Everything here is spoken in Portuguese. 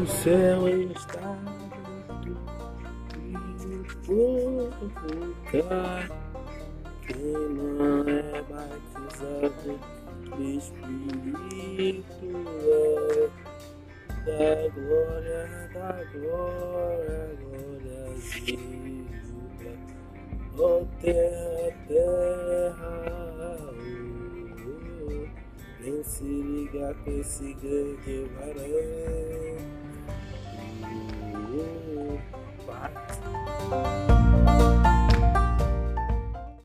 O céu está purificar quem não é batizado do Espírito é da glória, da glória, glória viva, ó terra, terra, oh, vem se ligar com esse grande varão.